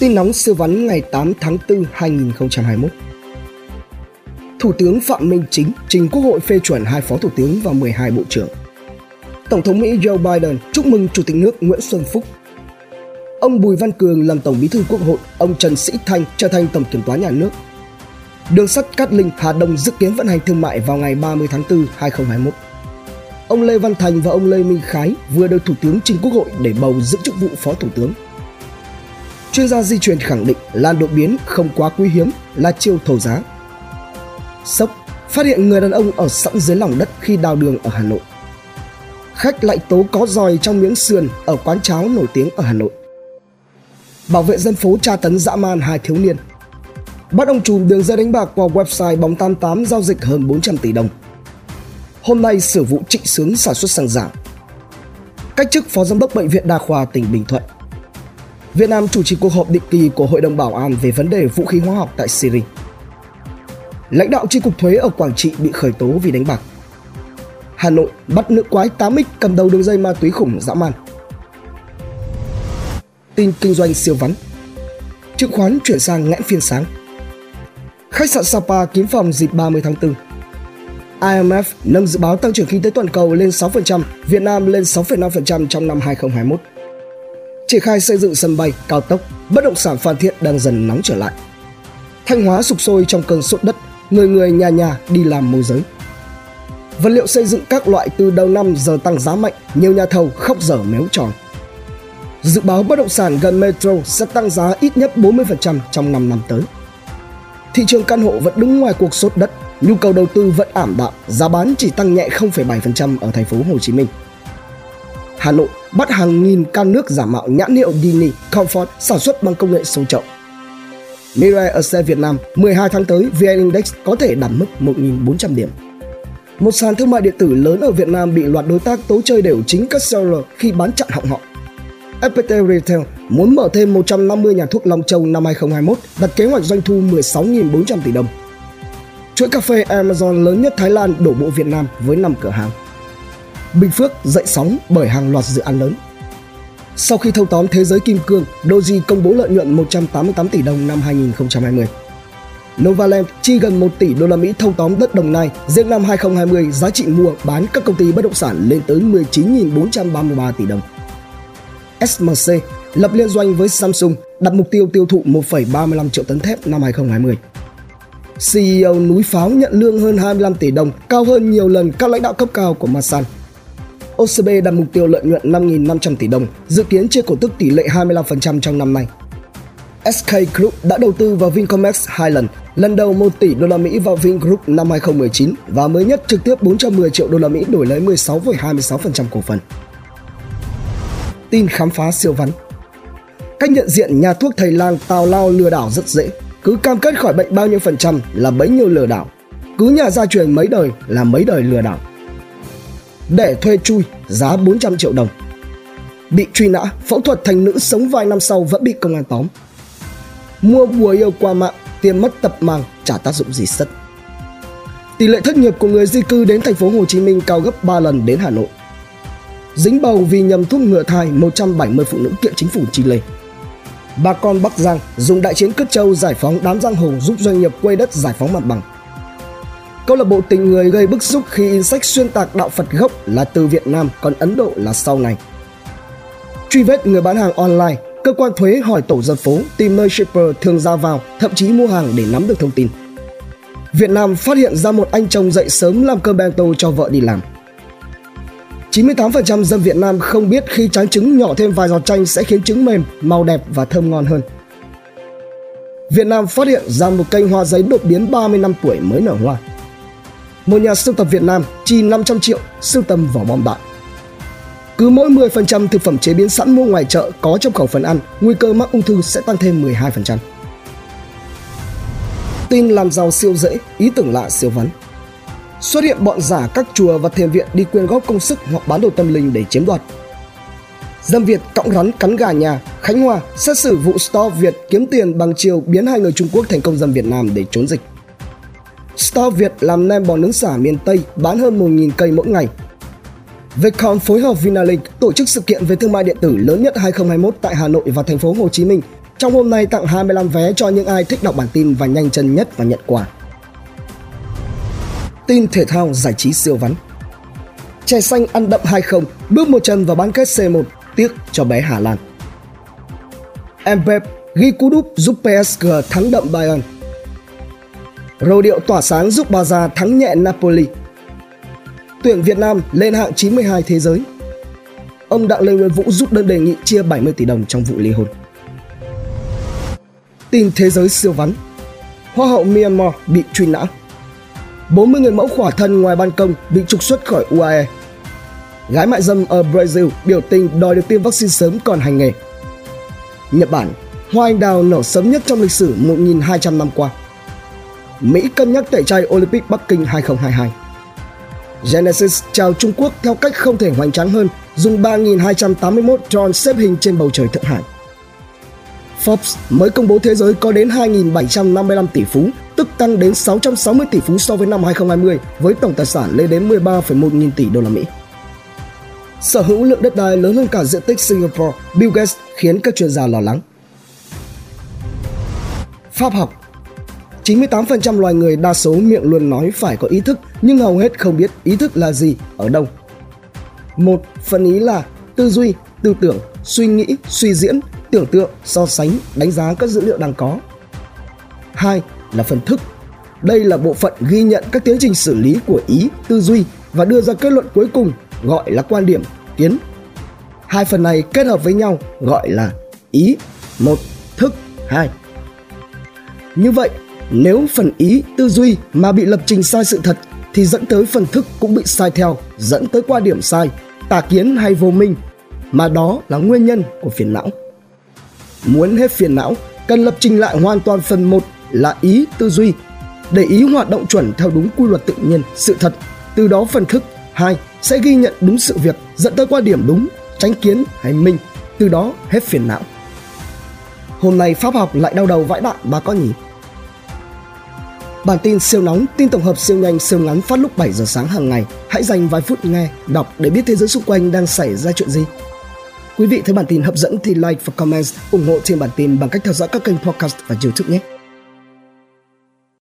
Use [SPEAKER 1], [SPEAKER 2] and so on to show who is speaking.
[SPEAKER 1] Tin nóng siêu vắn ngày 8 tháng 4 2021 Thủ tướng Phạm Minh Chính trình Quốc hội phê chuẩn hai phó thủ tướng và 12 bộ trưởng. Tổng thống Mỹ Joe Biden chúc mừng Chủ tịch nước Nguyễn Xuân Phúc. Ông Bùi Văn Cường làm Tổng bí thư Quốc hội, ông Trần Sĩ Thanh trở thành Tổng kiểm toán nhà nước. Đường sắt Cát Linh Hà Đông dự kiến vận hành thương mại vào ngày 30 tháng 4 2021. Ông Lê Văn Thành và ông Lê Minh Khái vừa được Thủ tướng trình Quốc hội để bầu giữ chức vụ Phó Thủ tướng. Chuyên gia di truyền khẳng định lan đột biến không quá quý hiếm là chiêu thầu giá. Sốc, phát hiện người đàn ông ở sẵn dưới lòng đất khi đào đường ở Hà Nội. Khách lại tố có giòi trong miếng sườn ở quán cháo nổi tiếng ở Hà Nội. Bảo vệ dân phố tra tấn dã man hai thiếu niên. Bắt ông trùm đường dây đánh bạc qua website bóng 88 giao dịch hơn 400 tỷ đồng. Hôm nay xử vụ trịnh sướng sản xuất xăng giả. Cách chức Phó Giám đốc Bệnh viện Đa khoa tỉnh Bình Thuận Việt Nam chủ trì cuộc họp định kỳ của Hội đồng Bảo an về vấn đề vũ khí hóa học tại Syria. Lãnh đạo chi cục thuế ở Quảng Trị bị khởi tố vì đánh bạc. Hà Nội bắt nữ quái 8X cầm đầu đường dây ma túy khủng dã man. Tin kinh doanh siêu vắn. Chứng khoán chuyển sang ngãn phiên sáng. Khách sạn Sapa kiếm phòng dịp 30 tháng 4. IMF nâng dự báo tăng trưởng kinh tế toàn cầu lên 6%, Việt Nam lên 6,5% trong năm 2021 triển khai xây dựng sân bay, cao tốc, bất động sản Phan Thiết đang dần nóng trở lại. Thanh Hóa sục sôi trong cơn sốt đất, người người nhà nhà đi làm môi giới. Vật liệu xây dựng các loại từ đầu năm giờ tăng giá mạnh, nhiều nhà thầu khóc dở méo tròn. Dự báo bất động sản gần Metro sẽ tăng giá ít nhất 40% trong 5 năm tới. Thị trường căn hộ vẫn đứng ngoài cuộc sốt đất, nhu cầu đầu tư vẫn ảm đạm, giá bán chỉ tăng nhẹ 0,7% ở thành phố Hồ Chí Minh. Hà Nội bắt hàng nghìn can nước giả mạo nhãn hiệu Dini Comfort sản xuất bằng công nghệ sâu chậu. Mirai Asset Việt Nam 12 tháng tới VN Index có thể đạt mức 1.400 điểm. Một sàn thương mại điện tử lớn ở Việt Nam bị loạt đối tác tố chơi đều chính các seller khi bán chặn họng họ. FPT Retail muốn mở thêm 150 nhà thuốc Long Châu năm 2021, đặt kế hoạch doanh thu 16.400 tỷ đồng. Chuỗi cà phê Amazon lớn nhất Thái Lan đổ bộ Việt Nam với 5 cửa hàng. Bình Phước dậy sóng bởi hàng loạt dự án lớn. Sau khi thâu tóm thế giới kim cương, Doji công bố lợi nhuận 188 tỷ đồng năm 2020. Novaland chi gần 1 tỷ đô la Mỹ thâu tóm đất Đồng Nai, riêng năm 2020 giá trị mua bán các công ty bất động sản lên tới 19.433 tỷ đồng. SMC lập liên doanh với Samsung đặt mục tiêu tiêu thụ 1,35 triệu tấn thép năm 2020. CEO núi pháo nhận lương hơn 25 tỷ đồng, cao hơn nhiều lần các lãnh đạo cấp cao của Masan. OCB đặt mục tiêu lợi nhuận 5.500 tỷ đồng, dự kiến chia cổ tức tỷ lệ 25% trong năm nay. SK Group đã đầu tư vào Vincomex hai lần, lần đầu 1 tỷ đô la Mỹ vào Vingroup năm 2019 và mới nhất trực tiếp 410 triệu đô la Mỹ đổi lấy 16,26% cổ phần. Tin khám phá siêu vắn Cách nhận diện nhà thuốc thầy lang tào lao lừa đảo rất dễ. Cứ cam kết khỏi bệnh bao nhiêu phần trăm là bấy nhiêu lừa đảo. Cứ nhà gia truyền mấy đời là mấy đời lừa đảo để thuê chui giá 400 triệu đồng. Bị truy nã, phẫu thuật thành nữ sống vài năm sau vẫn bị công an tóm. Mua bùa yêu qua mạng, tiêm mất tập màng, trả tác dụng gì sất. Tỷ lệ thất nghiệp của người di cư đến thành phố Hồ Chí Minh cao gấp 3 lần đến Hà Nội. Dính bầu vì nhầm thuốc ngừa thai 170 phụ nữ kiện chính phủ Chile. Bà con Bắc Giang dùng đại chiến Cất Châu giải phóng đám giang hồ giúp doanh nghiệp quay đất giải phóng mặt bằng. Câu lạc bộ tình người gây bức xúc khi in sách xuyên tạc đạo Phật gốc là từ Việt Nam, còn Ấn Độ là sau này. Truy vết người bán hàng online, cơ quan thuế hỏi tổ dân phố tìm nơi shipper thường ra vào, thậm chí mua hàng để nắm được thông tin. Việt Nam phát hiện ra một anh chồng dậy sớm làm cơm bento cho vợ đi làm. 98% dân Việt Nam không biết khi tráng trứng nhỏ thêm vài giọt chanh sẽ khiến trứng mềm, màu đẹp và thơm ngon hơn. Việt Nam phát hiện ra một cây hoa giấy đột biến 30 năm tuổi mới nở hoa một nhà sưu tập Việt Nam chi 500 triệu sưu tầm vỏ bom đạn. Cứ mỗi 10% thực phẩm chế biến sẵn mua ngoài chợ có trong khẩu phần ăn, nguy cơ mắc ung thư sẽ tăng thêm 12%. Tin làm giàu siêu dễ, ý tưởng lạ siêu vấn. Xuất hiện bọn giả các chùa và thiền viện đi quyên góp công sức hoặc bán đồ tâm linh để chiếm đoạt. Dân Việt cõng rắn cắn gà nhà, Khánh Hòa xét xử vụ store Việt kiếm tiền bằng chiều biến hai người Trung Quốc thành công dân Việt Nam để trốn dịch. Star Việt làm nem bò nướng xả miền Tây bán hơn 1.000 cây mỗi ngày. Vietcom phối hợp Vinalink tổ chức sự kiện về thương mại điện tử lớn nhất 2021 tại Hà Nội và thành phố Hồ Chí Minh. Trong hôm nay tặng 25 vé cho những ai thích đọc bản tin và nhanh chân nhất và nhận quà. Tin thể thao giải trí siêu vắn Trẻ xanh ăn đậm 2-0, bước một chân vào bán kết C1, tiếc cho bé Hà Lan. Mbappé ghi cú đúp giúp PSG thắng đậm Bayern. Rô điệu tỏa sáng giúp Barca thắng nhẹ Napoli. Tuyển Việt Nam lên hạng 92 thế giới. Ông Đặng Lê Nguyên Vũ rút đơn đề nghị chia 70 tỷ đồng trong vụ ly hôn. Tin thế giới siêu vắn Hoa hậu Myanmar bị truy nã 40 người mẫu khỏa thân ngoài ban công bị trục xuất khỏi UAE Gái mại dâm ở Brazil biểu tình đòi được tiêm vaccine sớm còn hành nghề Nhật Bản, Hoa anh đào nở sớm nhất trong lịch sử 1.200 năm qua Mỹ cân nhắc tẩy chay Olympic Bắc Kinh 2022 Genesis chào Trung Quốc theo cách không thể hoành tráng hơn dùng 3.281 drone xếp hình trên bầu trời Thượng Hải Forbes mới công bố thế giới có đến 2.755 tỷ phú, tức tăng đến 660 tỷ phú so với năm 2020 với tổng tài sản lên đến 13,1 nghìn tỷ đô la Mỹ. Sở hữu lượng đất đai lớn hơn cả diện tích Singapore, Bill Gates khiến các chuyên gia lo lắng. Pháp học 98% loài người đa số miệng luôn nói phải có ý thức nhưng hầu hết không biết ý thức là gì, ở đâu. Một phần ý là tư duy, tư tưởng, suy nghĩ, suy diễn, tưởng tượng, so sánh, đánh giá các dữ liệu đang có. Hai là phần thức. Đây là bộ phận ghi nhận các tiến trình xử lý của ý, tư duy và đưa ra kết luận cuối cùng gọi là quan điểm, kiến. Hai phần này kết hợp với nhau gọi là ý, một, thức, hai. Như vậy, nếu phần ý, tư duy mà bị lập trình sai sự thật thì dẫn tới phần thức cũng bị sai theo, dẫn tới quan điểm sai, tà kiến hay vô minh, mà đó là nguyên nhân của phiền não. Muốn hết phiền não, cần lập trình lại hoàn toàn phần 1 là ý tư duy, để ý hoạt động chuẩn theo đúng quy luật tự nhiên, sự thật. Từ đó phần thức 2 sẽ ghi nhận đúng sự việc, dẫn tới quan điểm đúng, tránh kiến hay minh, từ đó hết phiền não. Hôm nay Pháp học lại đau đầu vãi bạn bà có nhỉ? Bản tin siêu nóng, tin tổng hợp siêu nhanh, siêu ngắn phát lúc 7 giờ sáng hàng ngày. Hãy dành vài phút nghe, đọc để biết thế giới xung quanh đang xảy ra chuyện gì. Quý vị thấy bản tin hấp dẫn thì like và comment ủng hộ trên bản tin bằng cách theo dõi các kênh podcast và YouTube nhé.